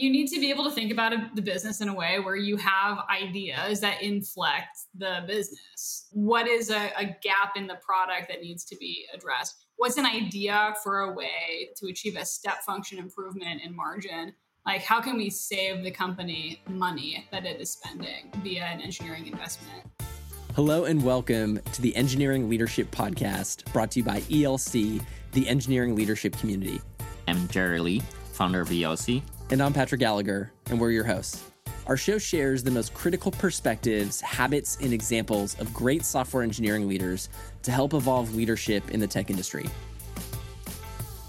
you need to be able to think about the business in a way where you have ideas that inflect the business. What is a, a, gap in the product that needs to be addressed? What's an idea for a way to achieve a step function improvement in margin? Like, how can we save the company money that it is spending via an engineering investment? Hello, and welcome to the Engineering Leadership Podcast brought to you by ELC, the engineering leadership community. I'm Jerry Lee, founder of ELC and I'm Patrick Gallagher, and we're your hosts. Our show shares the most critical perspectives, habits, and examples of great software engineering leaders to help evolve leadership in the tech industry.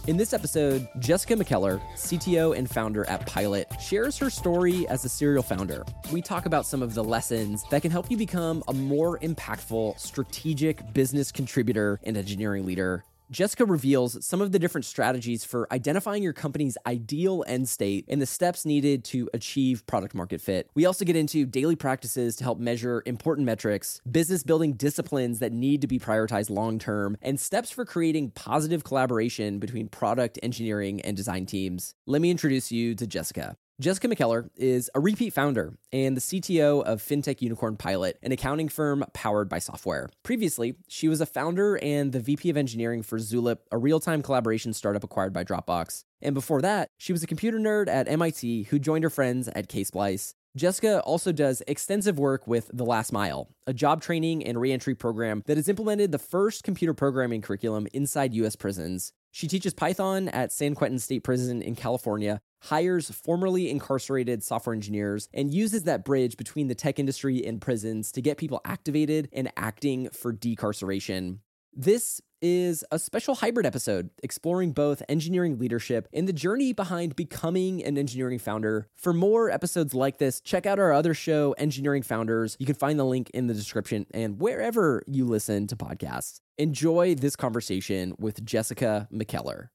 In this episode, Jessica McKellar, CTO and founder at Pilot, shares her story as a serial founder. We talk about some of the lessons that can help you become a more impactful, strategic business contributor and engineering leader Jessica reveals some of the different strategies for identifying your company's ideal end state and the steps needed to achieve product market fit. We also get into daily practices to help measure important metrics, business building disciplines that need to be prioritized long term, and steps for creating positive collaboration between product engineering and design teams. Let me introduce you to Jessica. Jessica McKellar is a repeat founder and the CTO of FinTech Unicorn Pilot, an accounting firm powered by software. Previously, she was a founder and the VP of engineering for Zulip, a real time collaboration startup acquired by Dropbox. And before that, she was a computer nerd at MIT who joined her friends at Ksplice. Jessica also does extensive work with The Last Mile, a job training and reentry program that has implemented the first computer programming curriculum inside US prisons. She teaches Python at San Quentin State Prison in California hires formerly incarcerated software engineers and uses that bridge between the tech industry and prisons to get people activated and acting for decarceration. This is a special hybrid episode exploring both engineering leadership and the journey behind becoming an engineering founder. For more episodes like this, check out our other show, Engineering Founders. You can find the link in the description and wherever you listen to podcasts. Enjoy this conversation with Jessica McKellar.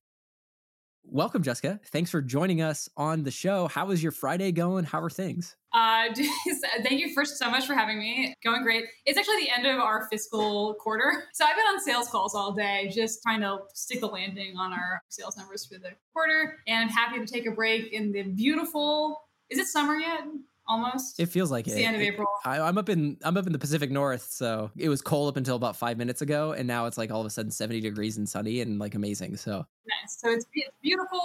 Welcome, Jessica. Thanks for joining us on the show. How is your Friday going? How are things? Uh, thank you first so much for having me. Going great. It's actually the end of our fiscal quarter. So I've been on sales calls all day, just trying to stick the landing on our sales numbers for the quarter. And I'm happy to take a break in the beautiful, is it summer yet? Almost. It feels like it's it. the end of April. I, am up in I'm up in the Pacific North, so it was cold up until about five minutes ago, and now it's like all of a sudden 70 degrees and sunny and like amazing. So nice. So it's, it's beautiful,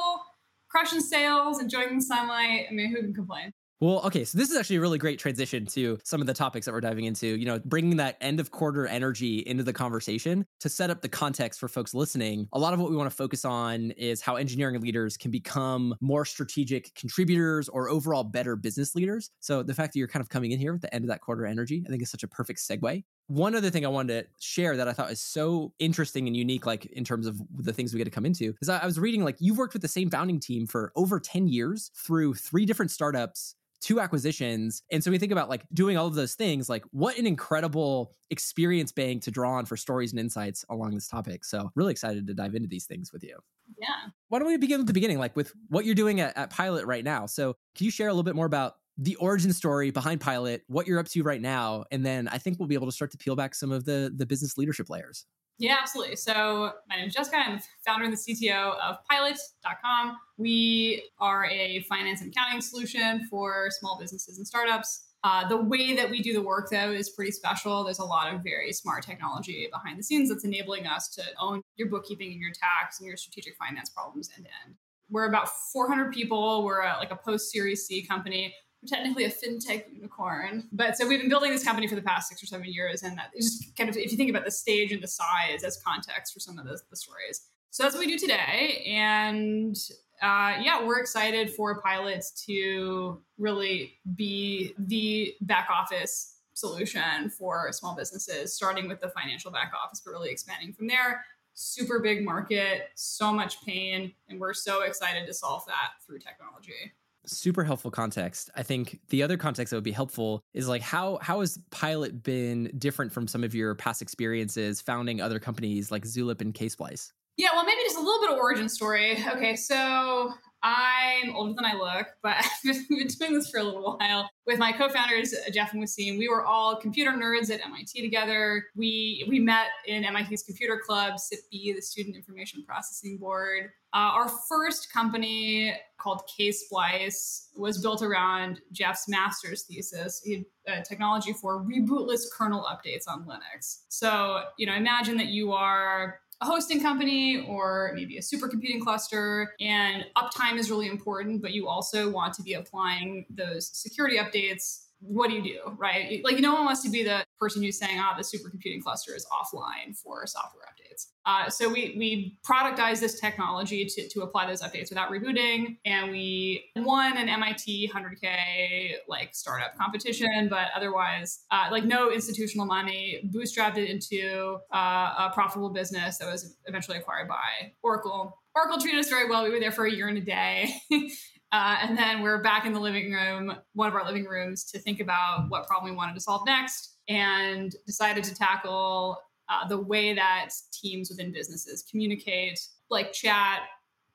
crushing sales, enjoying the sunlight. I mean, who can complain? Well, okay, so this is actually a really great transition to some of the topics that we're diving into. You know, bringing that end of quarter energy into the conversation to set up the context for folks listening. A lot of what we want to focus on is how engineering leaders can become more strategic contributors or overall better business leaders. So the fact that you're kind of coming in here with the end of that quarter energy, I think is such a perfect segue. One other thing I wanted to share that I thought is so interesting and unique, like in terms of the things we get to come into, is I was reading like you've worked with the same founding team for over 10 years through three different startups two acquisitions. And so we think about like doing all of those things, like what an incredible experience bank to draw on for stories and insights along this topic. So really excited to dive into these things with you. Yeah. Why don't we begin with the beginning, like with what you're doing at, at Pilot right now? So can you share a little bit more about the origin story behind Pilot, what you're up to right now, and then I think we'll be able to start to peel back some of the the business leadership layers. Yeah, absolutely. So my name is Jessica. I'm founder and the CTO of Pilot.com. We are a finance and accounting solution for small businesses and startups. Uh, the way that we do the work, though, is pretty special. There's a lot of very smart technology behind the scenes that's enabling us to own your bookkeeping and your tax and your strategic finance problems end to end. We're about 400 people. We're a, like a post Series C company technically a fintech unicorn. But so we've been building this company for the past six or seven years. And that just kind of, if you think about the stage and the size as context for some of the, the stories. So that's what we do today. And uh, yeah, we're excited for pilots to really be the back office solution for small businesses, starting with the financial back office, but really expanding from there super big market, so much pain, and we're so excited to solve that through technology super helpful context. I think the other context that would be helpful is like how how has Pilot been different from some of your past experiences founding other companies like Zulip and Ksplice? Yeah, well, maybe just a little bit of origin story. Okay, so I'm older than I look, but I've been doing this for a little while with my co-founders Jeff and Waseem. We were all computer nerds at MIT together. We we met in MIT's computer club, SIPB, the Student Information Processing Board. Uh, our first company called Ksplice was built around Jeff's master's thesis. He had uh, technology for rebootless kernel updates on Linux. So you know, imagine that you are a hosting company or maybe a supercomputing cluster, and uptime is really important, but you also want to be applying those security updates what do you do, right? Like, no one wants to be the person who's saying, ah, the supercomputing cluster is offline for software updates. Uh, so we we productized this technology to, to apply those updates without rebooting, and we won an MIT 100k like startup competition, but otherwise, uh, like no institutional money, bootstrapped it into uh, a profitable business that was eventually acquired by Oracle. Oracle treated us very well. We were there for a year and a day. Uh, and then we're back in the living room, one of our living rooms, to think about what problem we wanted to solve next and decided to tackle uh, the way that teams within businesses communicate, like chat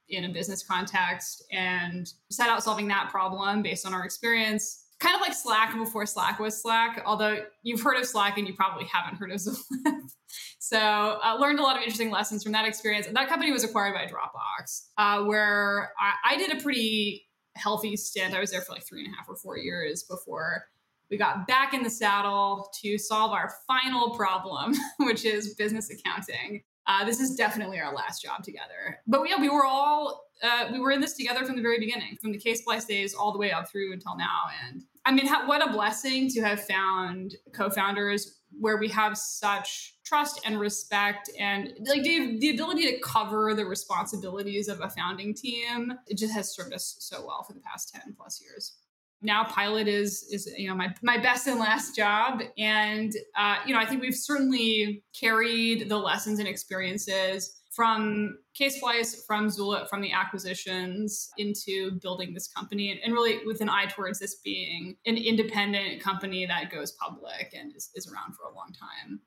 in a business context, and set out solving that problem based on our experience. Kind of like Slack before Slack was Slack, although you've heard of Slack and you probably haven't heard of Zulip. so uh, learned a lot of interesting lessons from that experience. And that company was acquired by Dropbox, uh, where I, I did a pretty healthy stint. I was there for like three and a half or four years before we got back in the saddle to solve our final problem, which is business accounting. Uh, this is definitely our last job together. But yeah, we were all uh, we were in this together from the very beginning, from the case Ksplice days all the way up through until now. And I mean, what a blessing to have found co-founders where we have such trust and respect and like Dave, the ability to cover the responsibilities of a founding team. It just has served us so well for the past 10 plus years now pilot is is you know my my best and last job and uh, you know i think we've certainly carried the lessons and experiences from Ksplice, from Zulip, from the acquisitions into building this company, and, and, really with an eye towards this being an independent company that goes public and is, is around for a long time.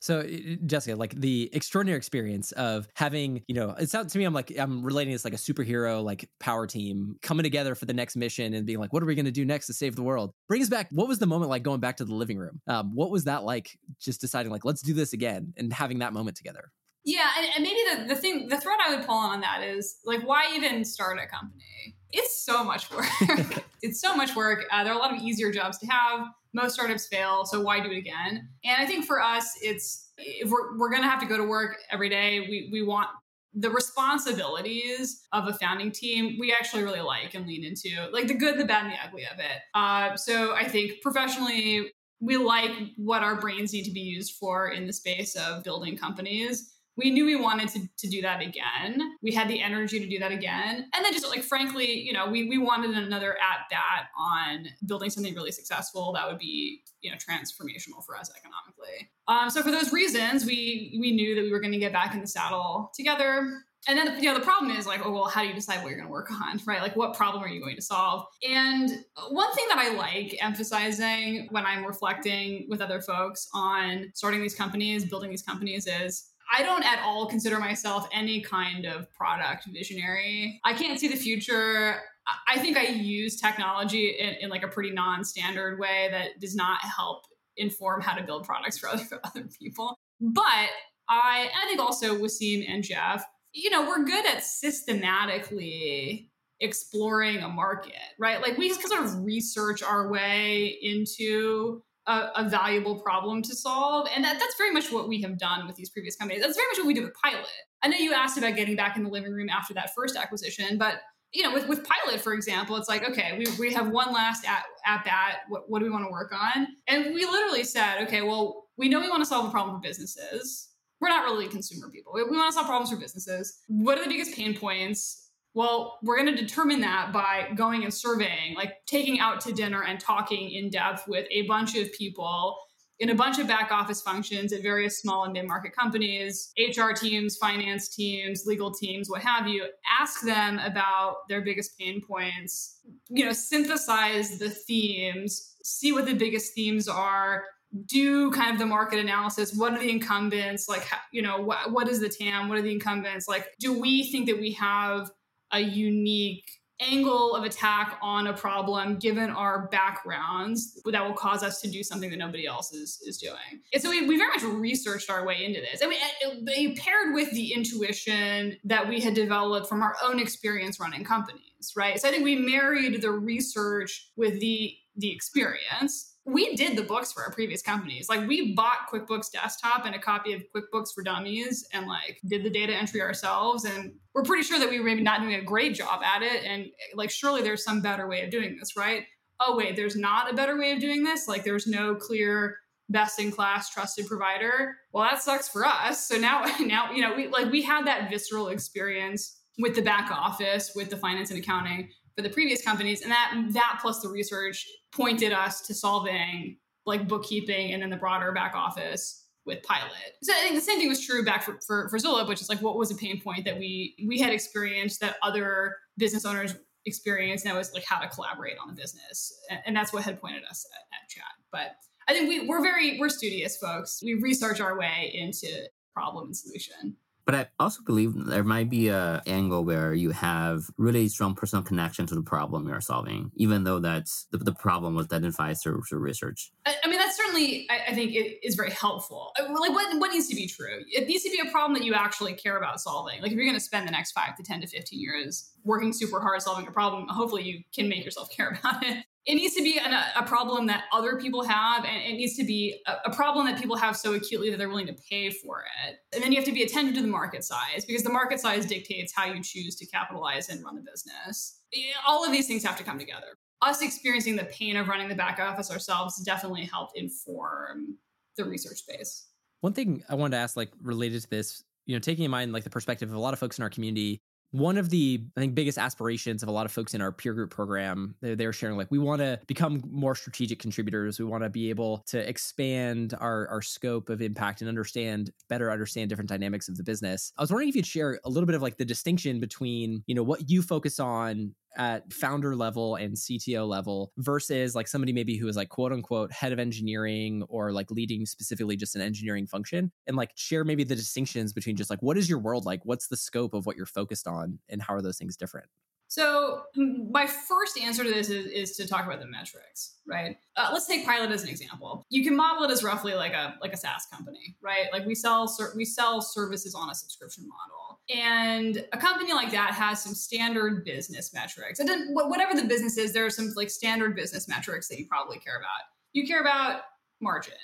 So, Jessica, like the extraordinary experience of having, you know, it sounds to me, I'm like, I'm relating this like a superhero, like power team coming together for the next mission and being like, what are we going to do next to save the world? Bring us back. What was the moment like going back to the living room? Um, what was that like just deciding, like, let's do this again and having that moment together? Yeah. And, and maybe the, the thing, the thread I would pull on that is like, why even start a company? It's so much work. it's so much work. Uh, there are a lot of easier jobs to have most startups fail so why do it again and i think for us it's if we're, we're going to have to go to work every day we, we want the responsibilities of a founding team we actually really like and lean into like the good the bad and the ugly of it uh, so i think professionally we like what our brains need to be used for in the space of building companies we knew we wanted to, to do that again. We had the energy to do that again. And then just like, frankly, you know, we, we wanted another at bat on building something really successful that would be, you know, transformational for us economically. Um, so for those reasons, we, we knew that we were going to get back in the saddle together. And then, you know, the problem is like, oh, well, how do you decide what you're going to work on, right? Like, what problem are you going to solve? And one thing that I like emphasizing when I'm reflecting with other folks on starting these companies, building these companies is I don't at all consider myself any kind of product visionary. I can't see the future. I think I use technology in, in like a pretty non-standard way that does not help inform how to build products for other, for other people. But I, I think also Waseem and Jeff, you know, we're good at systematically exploring a market, right? Like we just sort of research our way into a, a, valuable problem to solve. And that, that's very much what we have done with these previous companies. That's very much what we do with Pilot. I know you asked about getting back in the living room after that first acquisition, but you know, with, with Pilot, for example, it's like, okay, we, we have one last at, at bat. What, what do we want to work on? And we literally said, okay, well, we know we want to solve a problem for businesses. We're not really consumer people. We, we want to solve problems for businesses. What are the biggest pain points? Well, we're going to determine that by going and surveying, like taking out to dinner and talking in depth with a bunch of people in a bunch of back office functions at various small and mid market companies, HR teams, finance teams, legal teams, what have you, ask them about their biggest pain points, you know, synthesize the themes, see what the biggest themes are, do kind of the market analysis. What are the incumbents? Like, you know, what, what is the TAM? What are the incumbents? Like, do we think that we have a unique angle of attack on a problem given our backgrounds that will cause us to do something that nobody else is, is doing. And so we, we very much researched our way into this. I mean, they paired with the intuition that we had developed from our own experience running companies, right? So I think we married the research with the the experience we did the books for our previous companies. Like we bought QuickBooks Desktop and a copy of QuickBooks for Dummies and like did the data entry ourselves. And we're pretty sure that we were maybe not doing a great job at it. And like, surely there's some better way of doing this, right? Oh, wait, there's not a better way of doing this. Like there's no clear best in class trusted provider. Well, that sucks for us. So now, now, you know, we like we had that visceral experience with the back office, with the finance and accounting for the previous companies. And that that plus the research pointed us to solving like bookkeeping and then the broader back office with pilot. So i think the same thing was true back for, for, for zulip which is like what was a pain point that we we had experienced that other business owners experienced and that was like how to collaborate on the business. And, and that's what had pointed us at, at chat. But i think we, we're very we're studious folks. We research our way into problem and solution but I also believe there might be a angle where you have really strong personal connection to the problem you're solving, even though that's the, the problem was identified through, through research. I, I, mean, that's certainly I, I, think it is very helpful. Uh, like, what what needs to be true? It needs to be a problem that you actually care about solving. Like, if you're going to spend the next five to ten to fifteen years working super hard solving a problem, hopefully you can make yourself care about it it needs to be an, a problem that other people have and it needs to be a, a, problem that people have so acutely that they're willing to pay for it. And then you have to be attentive to the market size because the market size dictates how you choose to capitalize and run the business. All of these things have to come together. Us experiencing the pain of running the back office ourselves definitely helped inform the research space. One thing i wanted to ask like related to this you know taking in mind like the perspective of a lot of folks in our community one of the i think biggest aspirations of a lot of folks in our peer group program they're, they're sharing like we want to become more strategic contributors. We want to be able to expand our, our scope of impact and understand better understand different dynamics of the business. I was wondering if you'd share a little bit of like the distinction between you know what you focus on at founder level and CTO level versus like somebody maybe who is like quote unquote head of engineering or like leading specifically just an engineering function and like share maybe the distinctions between just like what is your world like? What's the scope of what you're focused on and how are those things different? So my first answer to this is, is to talk about the metrics, right? Uh, let's take Pilot as an example. You can model it as roughly like a like a SaaS company, right? Like we sell we sell services on a subscription model, and a company like that has some standard business metrics. And then whatever the business is, there are some like standard business metrics that you probably care about. You care about margin.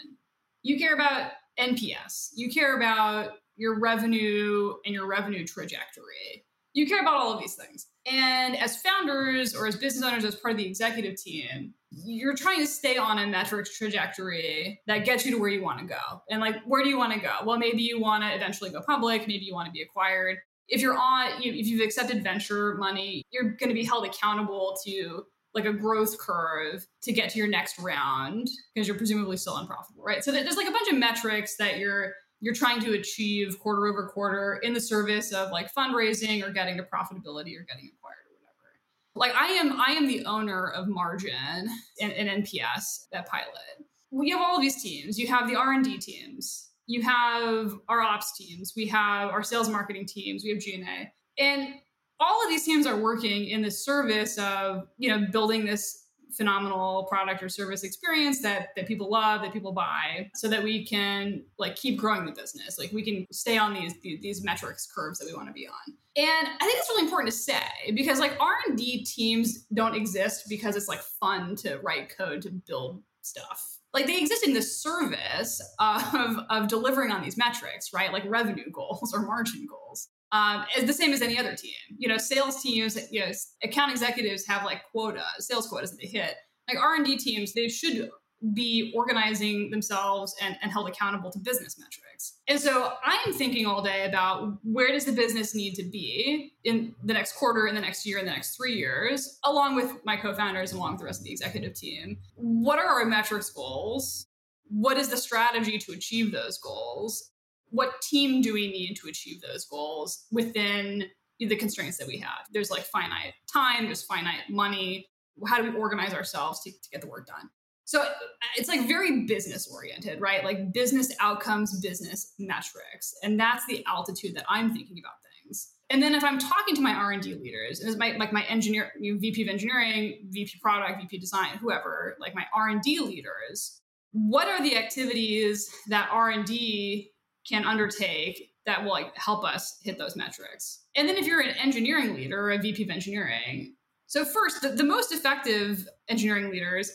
You care about NPS. You care about your revenue and your revenue trajectory. You care about all of these things. And as founders or as business owners, as part of the executive team, you're trying to stay on a metrics trajectory that gets you to where you want to go. And like, where do you want to go? Well, maybe you want to eventually go public. Maybe you want to be acquired. If you're on, if you've accepted venture money, you're going to be held accountable to like a growth curve to get to your next round because you're presumably still unprofitable, right? So there's like a bunch of metrics that you're you're trying to achieve quarter over quarter in the service of like fundraising or getting to profitability or getting acquired or whatever. Like I am, I am the owner of Margin and, NPS at Pilot. We have all these teams. You have the R and D teams. You have our ops teams. We have our sales marketing teams. We have G&A. And all of these teams are working in the service of, you know, building this phenomenal product or service experience that that people love that people buy so that we can like keep growing the business. Like we can stay on these these metrics curves that we want to be on. And i think it's really important to say because like r&d teams don't exist because it's like fun to write code to build stuff. Like they exist in the service of, of delivering on these metrics right? Like revenue goals or margin goals um, the same as any other team. You know, sales teams, you know, account executives have like quota, sales quotas that they hit. Like R and D teams, they should be organizing themselves and, and held accountable to business metrics. And so I am thinking all day about where does the business need to be in the next quarter, in the next year, in the next three years, along with my co-founders, and along with the rest of the executive team. What are our metrics goals? what is the strategy to achieve those goals? What team do we need to achieve those goals within the constraints that we have? There's like finite time, there's finite money. How do we organize ourselves to, to get the work done? So it's like very business oriented, right? Like business outcomes, business metrics. And that's the altitude that I'm thinking about things. And then if I'm talking to my R&D leaders, and my like my engineer, you know, VP of engineering, VP product, VP design, whoever, like my R&D leaders, what are the activities that R&D can undertake that will like help us hit those metrics? And then if you're an engineering leader or a VP of engineering, so first, the, the most effective engineering leaders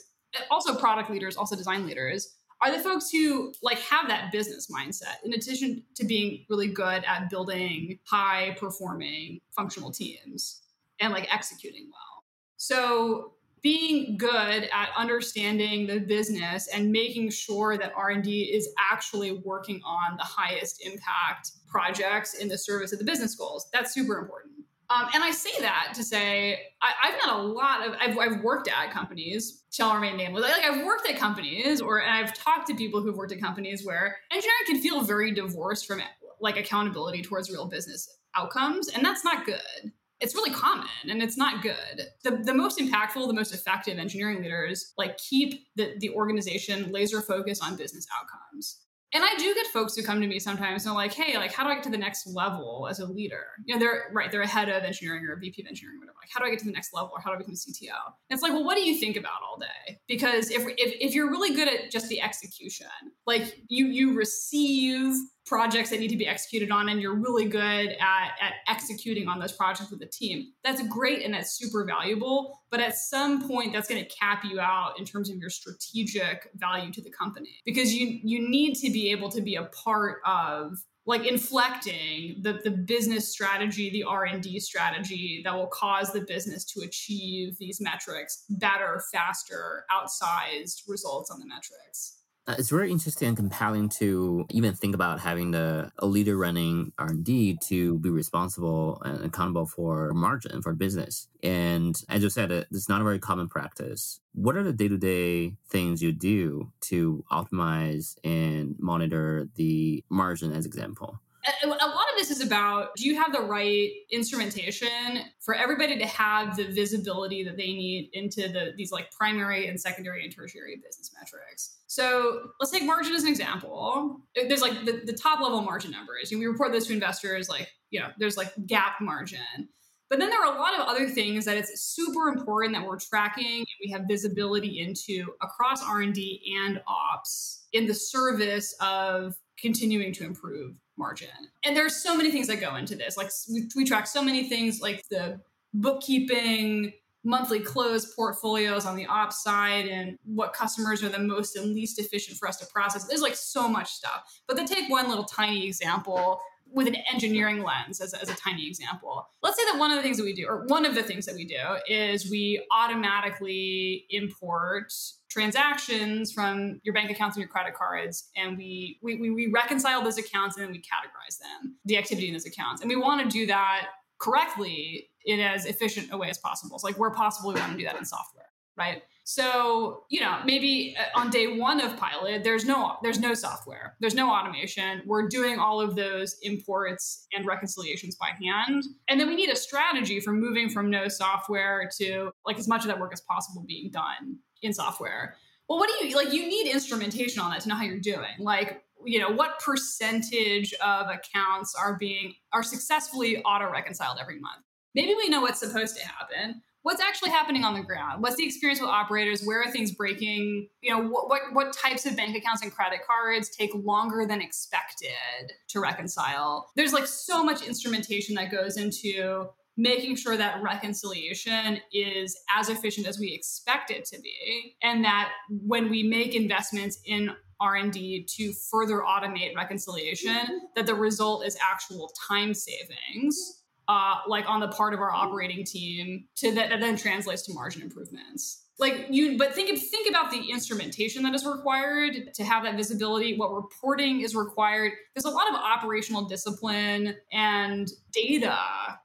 also product leaders, also design leaders, are the folks who like have that business mindset in addition to being really good at building high performing functional teams and like executing well. So being good at understanding the business and making sure that r&d is actually working on the highest impact projects in the service of the business goals that's super important um, and I say that to say I, have done a lot of I've, I've worked at companies shall remain nameless. Like I've worked at companies, or and I've talked to people who've worked at companies where engineering can feel very divorced from like accountability towards real business outcomes, and that's not good. It's really common and it's not good. The, the most impactful, the most effective engineering leaders like keep the, the organization laser focused on business outcomes and I do get folks who come to me sometimes and are like, hey, like, how do I get to the next level as a leader? You know, they're right, they're a head of engineering or a VP of engineering, whatever. Like, how do I get to the next level or how do I become a CTO? And it's like, well, what do you think about all day? Because if, if, if you're really good at just the execution, like you you receive projects that need to be executed on and you're really good at, at executing on those projects with the team. That's great and that's super valuable but at some point that's going to cap you out in terms of your strategic value to the company because you you need to be able to be a part of like inflecting the, the business strategy the r&d strategy that will cause the business to achieve these metrics better faster outsized results on the metrics Uh, it's very interesting and compelling to even think about having the a leader running R&D to be responsible and accountable for margin for business. And as you said, uh, it's not a very common practice. What are the day-to-day things you do to optimize and monitor the margin as example? A lot of this is about do you have the right instrumentation for everybody to have the visibility that they need into the these like primary and secondary and tertiary business metrics? So let's take margin as an example. There's like the, the top level margin numbers. And we report those to investors like you know there's like GAAP margin. But then there are a lot of other things that it's super important that we're tracking and we have visibility into across r&d and ops in the service of continuing to improve margin. And there's so many things that go into this. Like we, we track so many things like the bookkeeping, monthly close portfolios on the ops side and what customers are the most and least efficient for us to process. There's like so much stuff. But to take one little tiny example with an engineering lens as, as a tiny example. Let's say that one of the things that we do, or one of the things that we do, is we automatically import transactions from your bank accounts and your credit cards and we, we we reconcile those accounts and then we categorize them the activity in those accounts. And we want to do that correctly in as efficient a way as possible. So like where possible we want to do that in software right so you know maybe uh, on day one of pilot there's no there's no software there's no automation we're doing all of those imports and reconciliations by hand and then we need a strategy for moving from no software to like as much of that work as possible being done in software. Well, what do you like? You need instrumentation on that to know how you're doing. Like, you know, what percentage of accounts are being are successfully auto reconciled every month? Maybe we know what's supposed to happen. What's actually happening on the ground? What's the experience with operators? Where are things breaking? You know, what, what, what types of bank accounts and credit cards take longer than expected to reconcile? There's like so much instrumentation that goes into making sure that reconciliation is as efficient as we expect it to be and that when we make investments in r&d to further automate reconciliation that the result is actual time savings uh, like on the part of our operating team to that, that then translates to margin improvements like you but think think about the instrumentation that is required to have that visibility what reporting is required there's a lot of operational discipline and data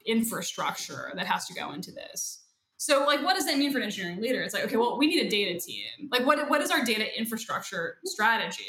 infrastructure that has to go into this So, like, what does that mean for an engineering leader? It's like, okay, well, we need a data team. Like, what, what is our data infrastructure strategy?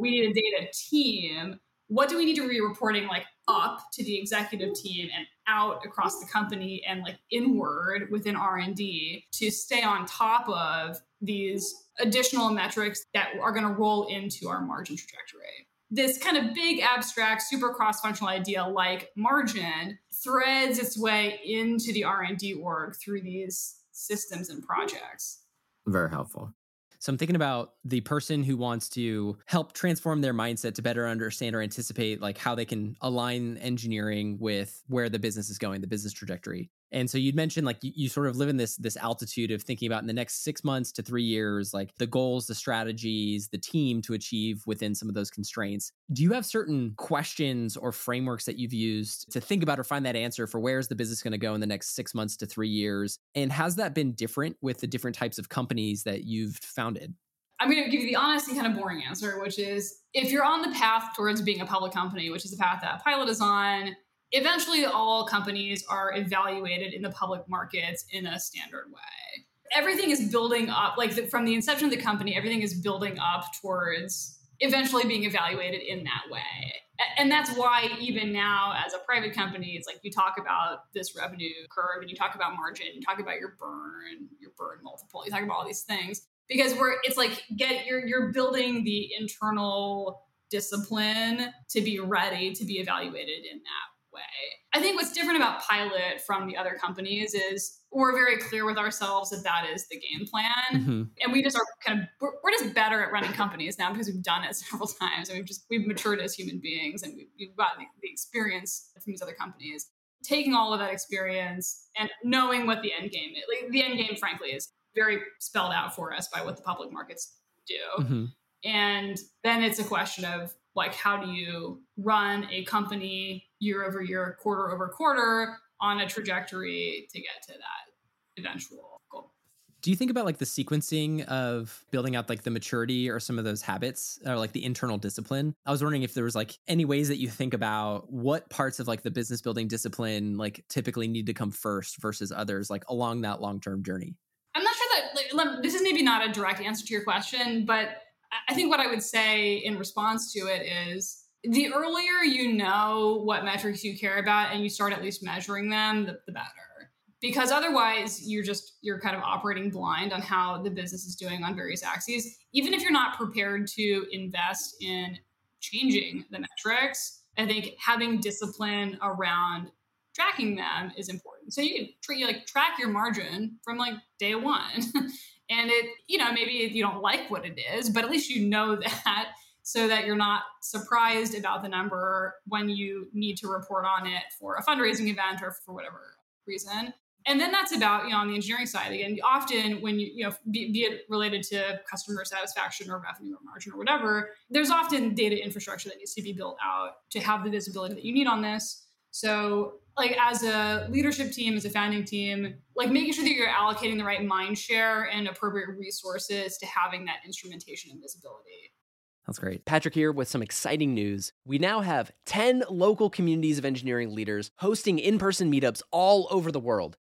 We need a data team. What do we need to be reporting like up to the executive team and out across the company and like inward within R&D to stay on top of these additional metrics that are going to roll into our margin trajectory. This kind of big abstract super cross-functional idea like margin threads its way into the R&D org through these systems and projects. Very helpful. So I'm thinking about the person who wants to help transform their mindset to better understand or anticipate like how they can align engineering with where the business is going, the business trajectory. And so you'd mentioned like you, you, sort of live in this this altitude of thinking about in the next six months to three years, like the goals, the strategies, the team to achieve within some of those constraints. Do you have certain questions or frameworks that you've used to think about or find that answer for where's the business going to go in the next six months to three years? And has that been different with the different types of companies that you've founded? I'm going to give you the honest and kind of boring answer, which is if you're on the path towards being a public company, which is the path that Pilot is on, eventually all companies are evaluated in the public markets in a standard way. Everything is building up, like the, from the inception of the company, everything is building up towards eventually being evaluated in that way. And that's why, even now, as a private company, it's like you talk about this revenue curve and you talk about margin, you talk about your burn, your burn multiple, you talk about all these things because we're it's like get you're you're building the internal discipline to be ready to be evaluated in that way. I think what's different about Pilot from the other companies is we're very clear with ourselves that that is the game plan. Mm-hmm. And we just are kind of, we're, we're, just better at running companies now because we've done it several times and we've just, we've matured as human beings and we've, we've got the, the experience from these other companies. Taking all of that experience and knowing what the end game is. Like the end game, frankly, is very spelled out for us by what the public markets do. Mm-hmm. And then it's a question of like how do you run a company year over year, quarter over quarter on a trajectory to get to that eventual goal. Do you think about like the sequencing of building out like the maturity or some of those habits or like the internal discipline? I was wondering if there was like any ways that you think about what parts of like the business building discipline like typically need to come first versus others like along that long-term journey. I'm not sure that like, this is maybe not a direct answer to your question, but I think what I would say in response to it is the earlier you know what metrics you care about and you start at least measuring them, the, the, better. Because otherwise, you're just you're kind of operating blind on how the business is doing on various axes. Even if you're not prepared to invest in changing the metrics, I think having discipline around tracking them is important. So you can you like track your margin from like day one. and it you know maybe you don't like what it is but at least you know that so that you're not surprised about the number when you need to report on it for a fundraising event or for whatever reason. And then that's about you know on the engineering side. Again often when you you know be, be, it related to customer satisfaction or revenue or margin or whatever there's often data infrastructure that needs to be built out to have the visibility that you need on this. So like as a leadership team, as a founding team, like making sure that you're allocating the right mind share and appropriate resources to having that instrumentation and visibility. That's great. Patrick here with some exciting news. We now have 10 local communities of engineering leaders hosting in person meetups all over the world.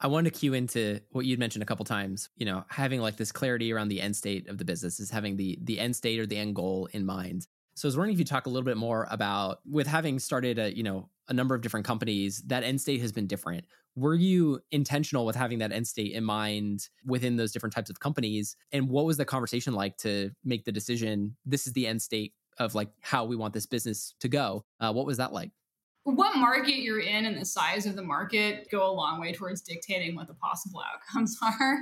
I wanted to cue into what you'd mentioned a couple times, you know, having like this clarity around the end state of the business is having the the end state or the end goal in mind. So I was wondering if you talk a little bit more about with having started a, you know, a number of different companies, that end state has been different. Were you intentional with having that end state in mind within those different types of companies? And what was the conversation like to make the decision, this is the end state of like how we want this business to go? Uh, what was that like? What market you're in and the size of the market go a long way towards dictating what the possible outcomes are.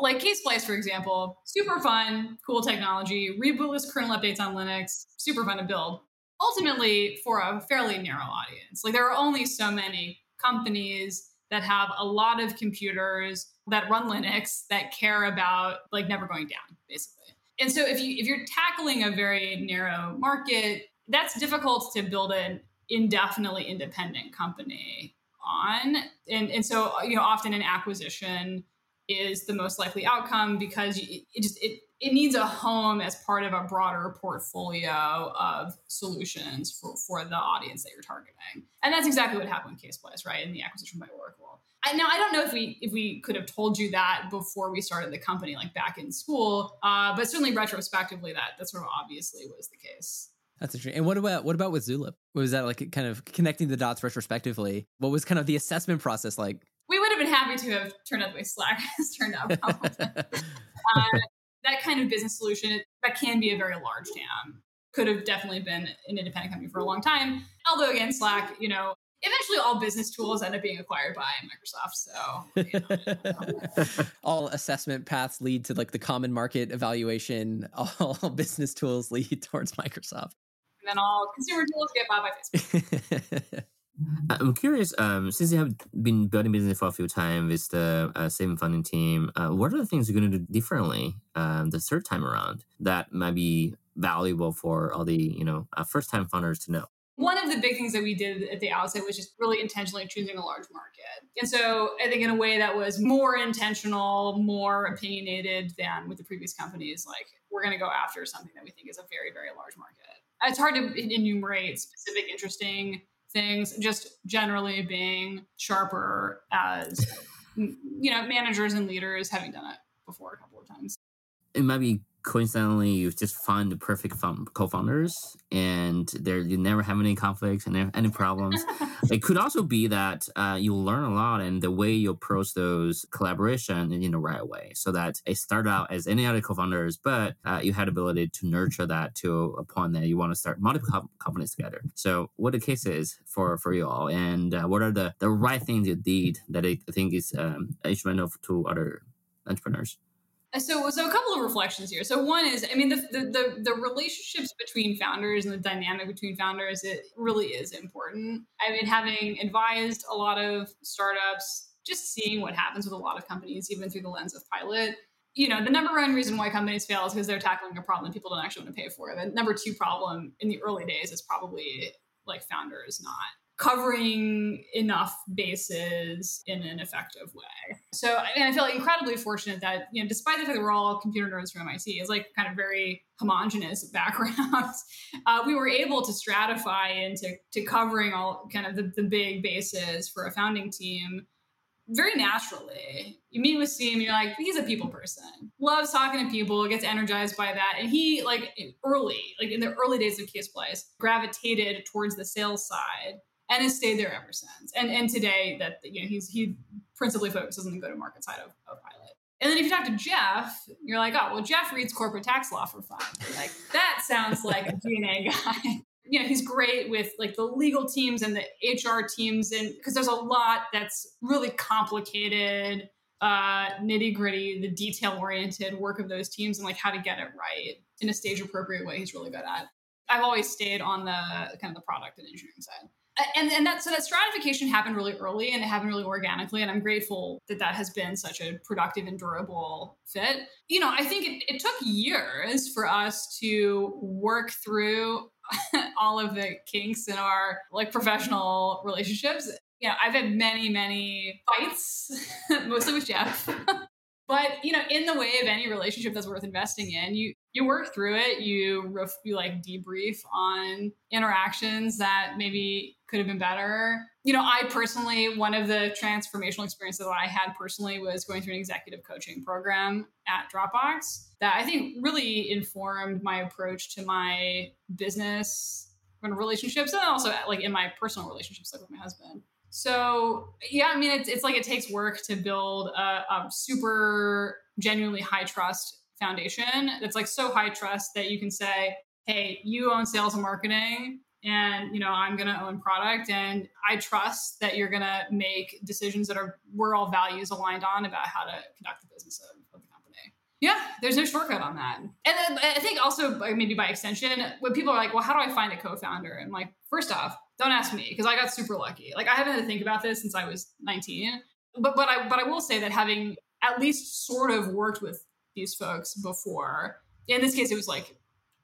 Like Ksplice, for example, super fun, cool technology, rebootless kernel updates on Linux, super fun to build. Ultimately, for a fairly narrow audience, like there are only so many companies that have a lot of computers that run Linux that care about like never going down, basically. And so if you if you're tackling a very narrow market, that's difficult to build an indefinitely independent company on. And and so you know often an acquisition is the most likely outcome because it, just it it needs a home as part of a broader portfolio of solutions for, for the audience that you're targeting. And that's exactly what happened with Ksplice, right? In the acquisition by Oracle. I, now I don't know if we if we could have told you that before we started the company, like back in school, uh, but certainly retrospectively, that that sort of obviously was the case. That's interesting. And what about what about with Zulip? Was that like kind of connecting the dots retrospectively? What was kind of the assessment process like? We would have been happy to have turned out the way Slack has turned out. uh, that kind of business solution that can be a very large TAM could have definitely been an independent company for a long time. Although again, Slack, you know, eventually all business tools end up being acquired by Microsoft. So all assessment paths lead to like the common market evaluation. All business tools lead towards Microsoft. And then all consumer tools get bought by Facebook. I'm curious, um, since you have been building business for a few times with the uh, saving funding team, uh, what are the things you're going to do differently um, the third time around that might be valuable for all the you know uh, first time funders to know? One of the big things that we did at the outset was just really intentionally choosing a large market. And so I think in a way that was more intentional, more opinionated than with the previous companies, like we're going to go after something that we think is a very, very large market. It's hard to enumerate specific interesting things, just generally being sharper as you know managers and leaders having done it before a couple of times. It might be coincidentally you just find the perfect co-founders and there you never have any conflicts and any problems. It could also be that uh, you learn a lot and the way you approach those collaboration in the right way so that it started out as any other co-founders but uh, you had ability to nurture that to a point that you want to start multiple companies together. So what the case is for for you all and uh, what are the the right things you did that i think is um, instrumental to other entrepreneurs so so a couple of reflections here. So one is i mean the, the, the the relationships between founders and the dynamic between founders it really is important. I mean having advised a lot of startups just seeing what happens with a lot of companies even through the lens of pilot. You know the number one reason why companies fail is because they're tackling a problem people don't actually want to pay for. The number two problem in the early days is probably like founders not covering enough bases in an effective way. So I mean, I feel incredibly fortunate that, you know, despite the fact that we're all computer nerds from MIT, it's like kind of very homogenous backgrounds, uh, we were able to stratify into to covering all kind of the, the big bases for a founding team very naturally. You meet with Steve, you're like, he's a people person, loves talking to people, gets energized by that. And he, like, early, like in the early days of Ksplice, gravitated towards the sales side and has stayed there ever since. And and today that you know he's he principally focuses on the go to market side of, of Pilot. And then if you talk to Jeff, you're like, oh well, Jeff reads corporate tax law for fun. Like that sounds like a G&A guy. you know, he's great with like the legal teams and the HR teams, and because there's a lot that's really complicated, uh, nitty gritty, the detail oriented work of those teams, and like how to get it right in a stage appropriate way. He's really good at. I've always stayed on the kind of the product and engineering side and and that so that stratification happened really early and it happened really organically and i'm grateful that that has been such a productive and durable fit. You know i think it, it took years for us to work through all of the kinks in our like professional relationships. You know i've had many many fights mostly with jeff but you know in the way of any relationship that's worth investing in you you work through it. You ref, you like debrief on interactions that maybe could have been better. You know i personally one of the transformational experiences that i had personally was going through an executive coaching program at dropbox that i think really informed my approach to my business relationships and also like in my personal relationships like with my husband so yeah, I mean, it's, it's like it takes work to build a, a super genuinely high trust foundation. That's like so high trust that you can say, "Hey, you own sales and marketing, and you know I'm going to own product, and I trust that you're going to make decisions that are we're all values aligned on about how to conduct the business of, of the company." Yeah, there's no shortcut on that. And then I think also maybe by extension, when people are like, well, how do I find a co-founder? And like, first off, don't ask me because I got super lucky. Like I haven't had to think about this since I was 19. But but I but I will say that having at least sort of worked with these folks before, in this case, it was like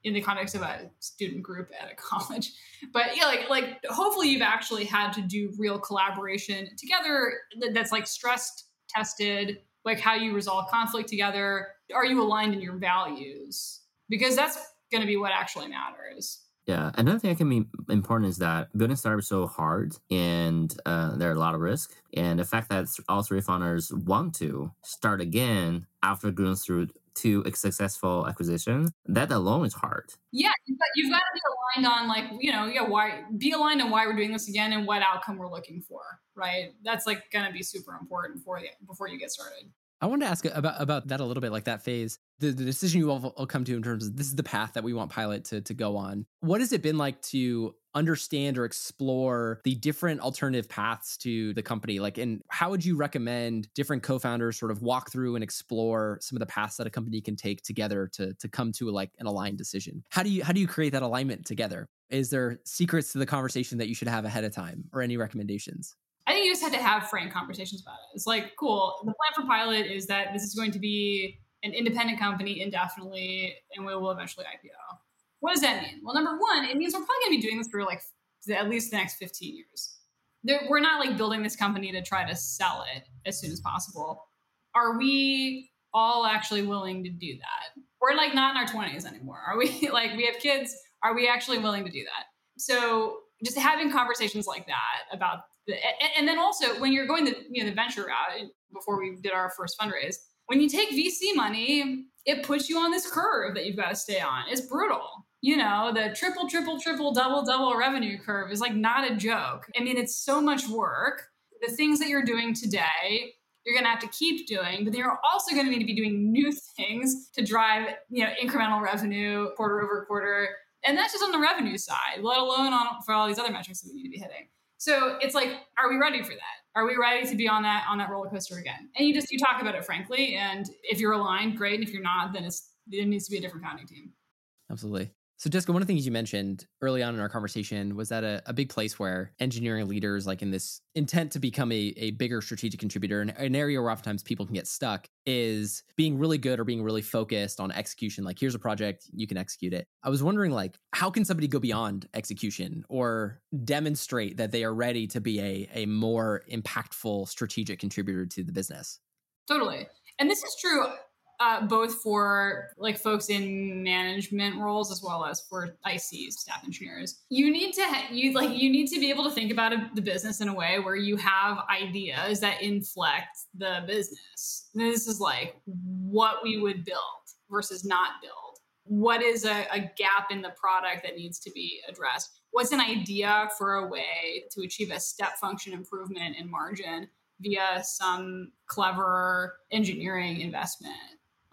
in the context of a student group at a college. But yeah, like like hopefully you've actually had to do real collaboration together that's like stressed tested like how you resolve conflict together. Are you aligned in your values? Because that's going to be what actually matters. Yeah, another thing that can be important is that building startups so hard, and uh, there are a lot of risk. And the fact that all three founders want to start again after going through to a successful acquisition, that alone is hard. Yeah, you've got, you've got to be aligned on like you know yeah why be aligned on why we're doing this again and what outcome we're looking for. Right, that's like going to be super important for you before you get started. I wanted to ask about about that a little bit, like that phase, the, the decision you all, all come to in terms of this is the path that we want Pilot to to go on. What has it been like to understand or explore the different alternative paths to the company? Like, and how would you recommend different co-founders sort of walk through and explore some of the paths that a company can take together to to come to like an aligned decision? How do you how do you create that alignment together? Is there secrets to the conversation that you should have ahead of time, or any recommendations? I think you just had to have frank conversations about it. It's like, cool. The plan for Pilot is that this is going to be an independent company indefinitely, and we will eventually IPO. What does that mean? Well, number one, it means we're probably going to be doing this for like at least the next 15 years. We're not like building this company to try to sell it as soon as possible. Are we all actually willing to do that? We're like not in our 20s anymore. Are we like we have kids? Are we actually willing to do that? So just having conversations like that about and then also when you're going the you know the venture route before we did our first fundraise when you take vc money it puts you on this curve that you've got to stay on it's brutal you know the triple triple triple double double revenue curve is like not a joke i mean it's so much work the things that you're doing today you're going to have to keep doing but then you're also going to need to be doing new things to drive you know incremental revenue quarter over quarter and that's just on the revenue side let alone on for all these other metrics that we need to be hitting so it's like, are we ready for that? Are we ready to be on that on that roller coaster again? And you just you talk about it frankly, and if you're aligned, great. And if you're not, then it's it needs to be a different founding team. Absolutely. So, Jessica, one of the things you mentioned early on in our conversation was that a, a, big place where engineering leaders, like in this intent to become a, a bigger strategic contributor, and an area where oftentimes people can get stuck, is being really good or being really focused on execution. Like, here's a project, you can execute it. I was wondering, like, how can somebody go beyond execution or demonstrate that they are ready to be a, a more impactful strategic contributor to the business? Totally. And this is true uh, both for like folks in management roles as well as for ICs, staff engineers. You need to ha- you like you need to be able to think about a, the business in a way where you have ideas that inflect the business. This is like what we would build versus not build. What is a, a gap in the product that needs to be addressed? What's an idea for a way to achieve a step function improvement in margin via some clever engineering investment?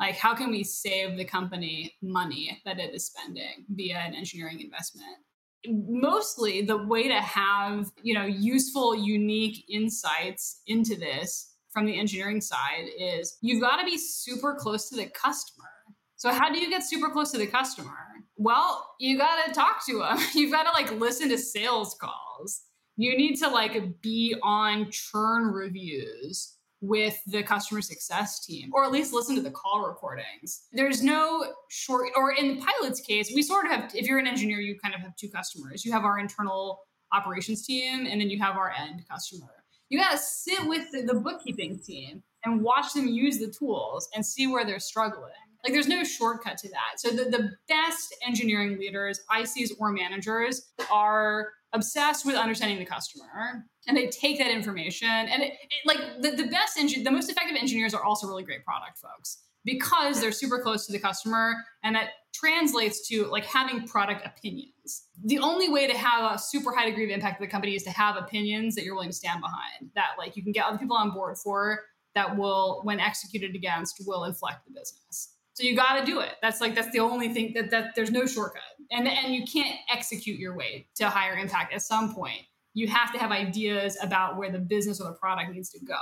Like how can we save the company money that it is spending via an engineering investment? Mostly the way to have you know useful unique insights into this from the engineering side is you've got to be super close to the customer. So how do you get super close to the customer? Well you got to talk to them you've got to like listen to sales calls. You need to like be on churn reviews with the customer success team, or at least listen to the call recordings. There's no short, or in the Pilot's case, we sort of have, if you're an engineer, you kind of have two customers. You have our internal operations team, and then you have our end customer. You got to sit with the, the bookkeeping team and watch them use the tools and see where they're struggling. Like there's no shortcut to that. So the, the best engineering leaders, ICs or managers, are obsessed with understanding the customer and they take that information and it, it, like the, the best engine the most effective engineers are also really great product folks because they're super close to the customer and that translates to like having product opinions the only way to have a super high degree of impact to the company is to have opinions that you're willing to stand behind that like you can get other people on board for that will when executed against will inflect the business so you got to do it. That's like that's the only thing that that there's no shortcut. And and you can't execute your way to higher impact at some point. You have to have ideas about where the business or the product needs to go.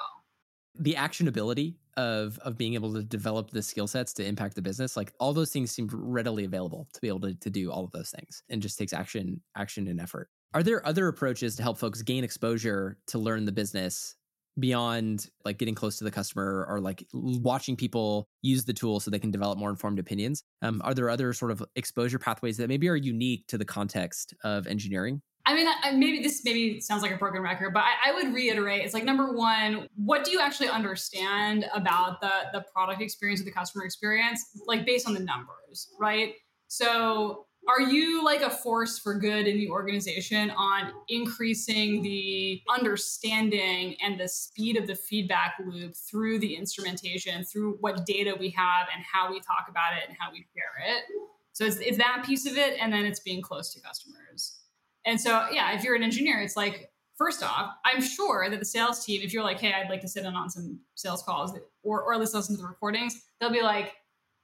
The actionability of of being able to develop the skill sets to impact the business like all those things seem readily available to be able to, to do all of those things. And just takes action action and effort. Are there other approaches to help folks gain exposure to learn the business beyond like getting close to the customer or like watching people use the tool so they can develop more informed opinions um, are there other sort of exposure pathways that maybe are unique to the context of engineering I mean, I, maybe this maybe sounds like a broken record, but I, I, would reiterate: it's like number one, what do you actually understand about the the product experience or the customer experience, like based on the numbers, right? So, are you like a force for good in the organization on increasing the understanding and the speed of the feedback loop through the instrumentation, through what data we have and how we talk about it and how we share it? So it's, it's that piece of it, and then it's being close to customers. And so, yeah, if you're an engineer, it's like, first off, I'm sure that the sales team, if you're like, hey, I'd like to sit in on some sales calls or, or at least listen to the recordings, they'll be like,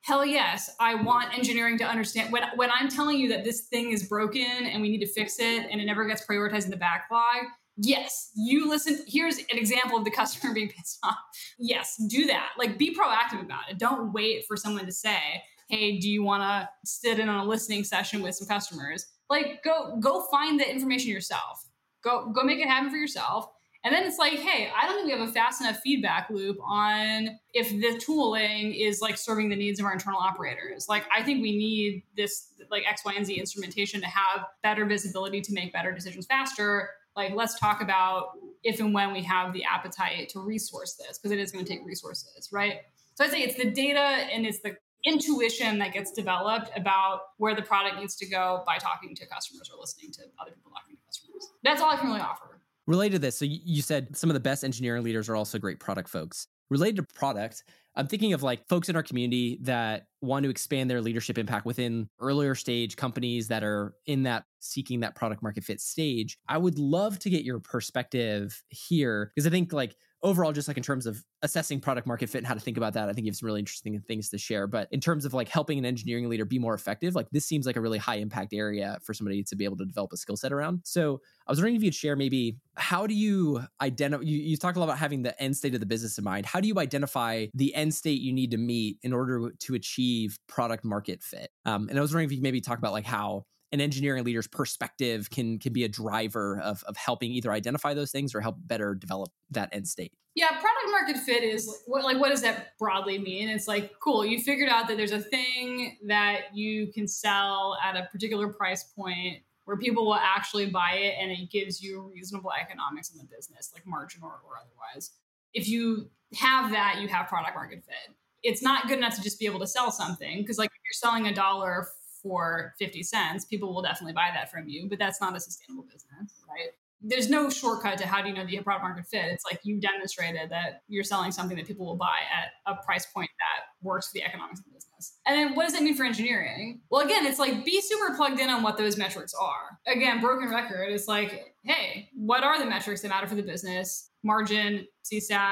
hell yes, I want engineering to understand. When, when I'm telling you that this thing is broken and we need to fix it and it never gets prioritized in the backlog, yes, you listen. Here's an example of the customer being pissed off. Yes, do that. Like be proactive about it. Don't wait for someone to say, hey, do you want to sit in on a listening session with some customers? like go go find the information yourself go go make it happen for yourself and then it's like hey i don't think we have a fast enough feedback loop on if the tooling is like serving the needs of our internal operators like i think we need this like x y and z instrumentation to have better visibility to make better decisions faster like let's talk about if and when we have the appetite to resource this because it is going to take resources right so i'd say it's the data and it's the intuition that gets developed about where the product needs to go by talking to customers or listening to other people talking to customers. That's all I can really offer. Related to this, so you said some of the best engineering leaders are also great product folks. Related to product, I'm thinking of like folks in our community that want to expand their leadership impact within earlier stage companies that are in that seeking that product market fit stage. I would love to get your perspective here because I think like overall, just like in terms of assessing product market fit and how to think about that, I think you have some really interesting things to share. But in terms of like helping an engineering leader be more effective, like this seems like a really high impact area for somebody to be able to develop a skill set around. So I was wondering if you'd share maybe how do you identify, you, you talked a lot about having the end state of the business in mind. How do you identify the end state you need to meet in order to achieve product market fit? Um, and I was wondering if you maybe talk about like how an engineering leader's perspective can can be a driver of of helping either identify those things or help better develop that end state. Yeah, product market fit is like what, like what does that broadly mean? It's like cool, you figured out that there's a thing that you can sell at a particular price point where people will actually buy it and it gives you reasonable economics in the business, like margin or, or otherwise. If you have that, you have product market fit. It's not good enough to just be able to sell something because like if you're selling a dollar for 50 cents, people will definitely buy that from you, but that's not a sustainable business, right? There's no shortcut to how do you know the product market fit. It's like you demonstrated that you're selling something that people will buy at a price point that works for the economics of the business. And then what does that mean for engineering? Well, again, it's like be super plugged in on what those metrics are. Again, broken record is like, hey, what are the metrics that matter for the business? Margin, CSAT,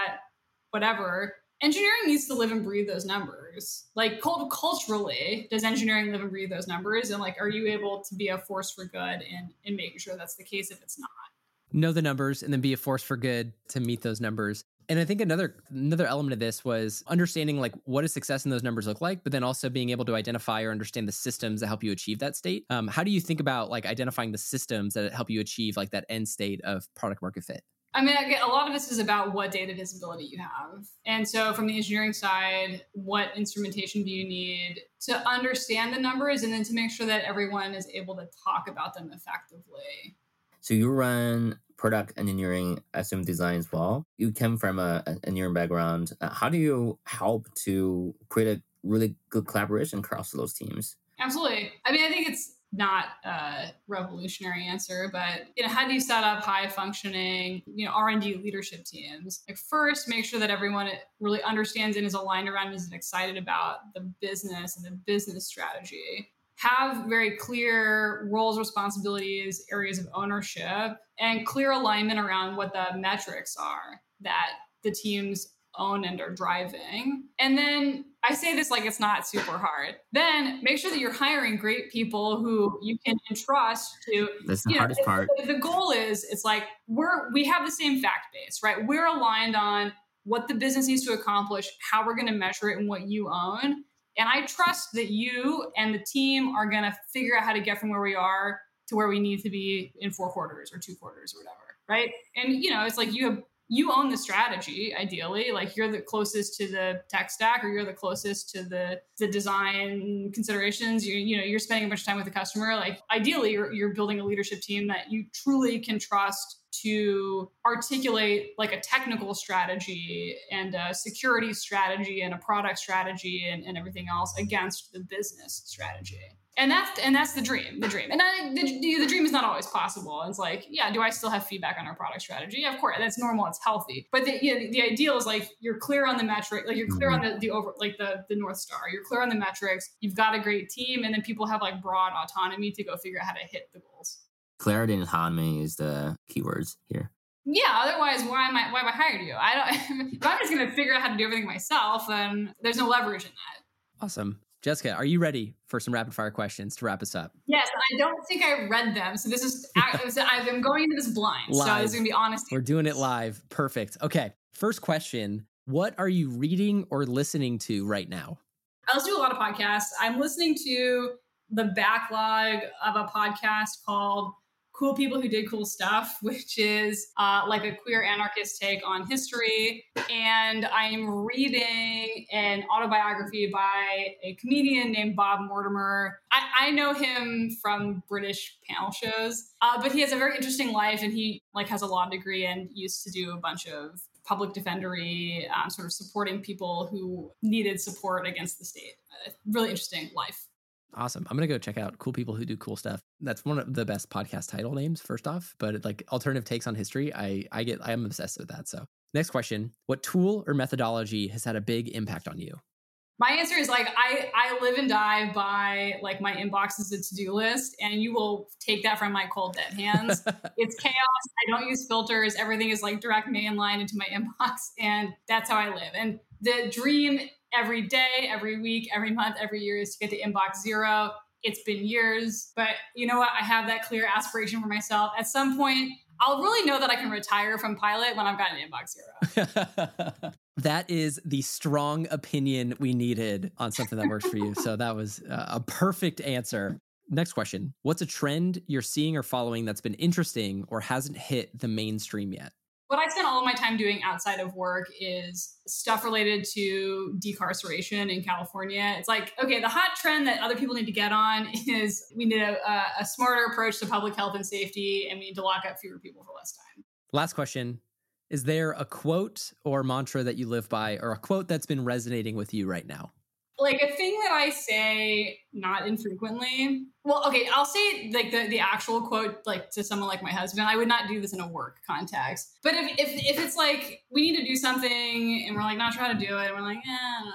whatever engineering needs to live and breathe those numbers. Like cult- culturally, does engineering live and breathe those numbers? And like, are you able to be a force for good in in making sure that's the case if it's not? Know the numbers and then be a force for good to meet those numbers. And I think another another element of this was understanding like what does success in those numbers look like, but then also being able to identify or understand the systems that help you achieve that state. Um, how do you think about like identifying the systems that help you achieve like that end state of product market fit? I mean, a lot of this is about what data visibility you have. And so, from the engineering side, what instrumentation do you need to understand the numbers and then to make sure that everyone is able to talk about them effectively? So, you run product engineering SM design as well. You come from a, an engineering background. Uh, how do you help to create a really good collaboration across those teams? Absolutely. I mean, I think it's not a revolutionary answer, but you know, how do you set up high functioning, you know, R&D leadership teams? Like first, make sure that everyone really understands and is aligned around and is excited about the business and the business strategy. Have very clear roles, responsibilities, areas of ownership, and clear alignment around what the metrics are that the teams own and are driving. And then I say this like it's not super hard. Then make sure that you're hiring great people who you can entrust to. That's the hardest know, part. The goal is it's like we're we have the same fact base, right? We're aligned on what the business needs to accomplish, how we're going to measure it, and what you own. And I trust that you and the team are going to figure out how to get from where we are to where we need to be in four quarters or two quarters or whatever. Right. And, you know, it's like you have you own the strategy ideally. Like you're the closest to the tech stack or you're the closest to the the design considerations. You you know you're spending a bunch of time with the customer. Like ideally you're, you're building a leadership team that you truly can trust to articulate like a technical strategy and a security strategy and a product strategy and, and everything else against the business strategy and that's and that's the dream the dream. And I, the, the dream is not always possible. It's like yeah do i still have feedback on our product strategy? Yeah, of course that's normal it's healthy. But the, you know, the ideal is like you're clear on the metric like you're clear mm-hmm. on the, the over like the the north star. You're clear on the metrics. You've got a great team and then people have like broad autonomy to go figure out how to hit the goals. Clarity and autonomy is the keywords here. Yeah otherwise why am i why have i hired you? I don't if i'm just going to figure out how to do everything myself then there's no leverage in that. Awesome Jessica, are you ready for some rapid fire questions to wrap us up? Yes, I don't think I read them. So this is, I'm going into this blind. Live. So this is going to be honest. We're doing it live. Perfect. Okay. First question What are you reading or listening to right now? I listen to a lot of podcasts. I'm listening to the backlog of a podcast called cool people who did cool stuff, which is uh, like a queer anarchist take on history. And I'm reading an autobiography by a comedian named Bob Mortimer. I, I know him from British panel shows, uh, but he has a very interesting life, and he like has a law degree and used to do a bunch of public defendery, um, sort of supporting people who needed support against the state. Uh, really interesting life. Awesome. I'm going to go check out cool people who do cool stuff. That's one of the best podcast title names first off, but like alternative takes on history, I I get I'm obsessed with that. So, next question, what tool or methodology has had a big impact on you? My answer is like I I live and die by like my inbox is a to-do list and you will take that from my cold dead hands. it's chaos. I don't use filters. Everything is like direct mainline into my inbox and that's how I live. And the dream every day, every week, every month, every year is to get to inbox zero. It's been years, but you know what? I have that clear aspiration for myself. At some point, I'll really know that I can retire from Pilot when I've gotten inbox zero. that is the strong opinion we needed on something that works for you. So that was uh, a perfect answer. Next question What's a trend you're seeing or following that's been interesting or hasn't hit the mainstream yet? What I spend all of my time doing outside of work is stuff related to decarceration in California. It's like, okay, the hot trend that other people need to get on is we need a, a smarter approach to public health and safety, and we need to lock up fewer people for less time. Last question Is there a quote or mantra that you live by, or a quote that's been resonating with you right now? Like a thing that I say not infrequently. Well, okay, I'll say like the, the actual quote like to someone like my husband. I would not do this in a work context. But if if, if it's like we need to do something and we're like not trying to do it, and we're like, eh,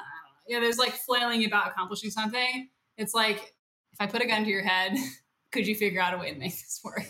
yeah, there's like flailing about accomplishing something. It's like if I put a gun to your head, could you figure out a way to make this work?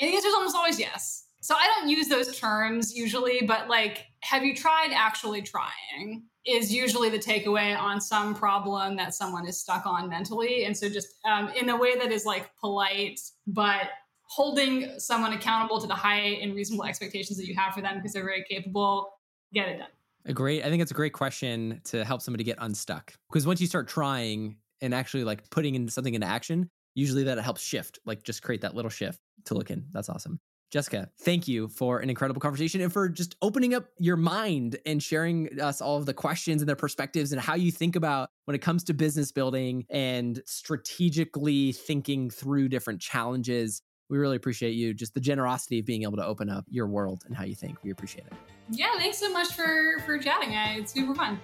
And the answer is almost always yes. So I don't use those terms usually, but like, have you tried actually trying? is usually the takeaway on some problem that someone is stuck on mentally. And so, just um, in a way that is like polite, but holding someone accountable to the high and reasonable expectations that you have for them because they're very capable, get it done. A great, I think it's a great question to help somebody get unstuck. Because once you start trying and actually like putting in something into action, usually that helps shift, like just create that little shift to look in. That's awesome. Jessica, thank you for an incredible conversation and for just opening up your mind and sharing us all of the questions and their perspectives and how you think about when it comes to business building and strategically thinking through different challenges. We really appreciate you, just the generosity of being able to open up your world and how you think. We appreciate it. Yeah, thanks so much for for chatting. It's super fun.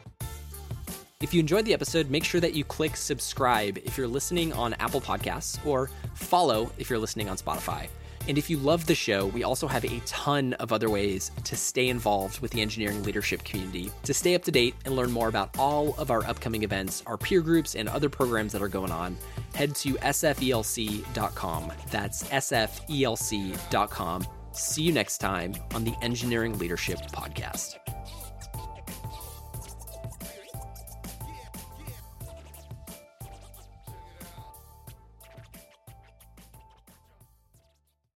If you enjoyed the episode, make sure that you click subscribe if you're listening on Apple Podcasts or follow if you're listening on Spotify. And if you love the show, we also have a ton of other ways to stay involved with the engineering leadership community. To stay up to date and learn more about all of our upcoming events, our peer groups, and other programs that are going on, head to sfelc.com. That's sfelc.com. See you next time on the Engineering Leadership Podcast.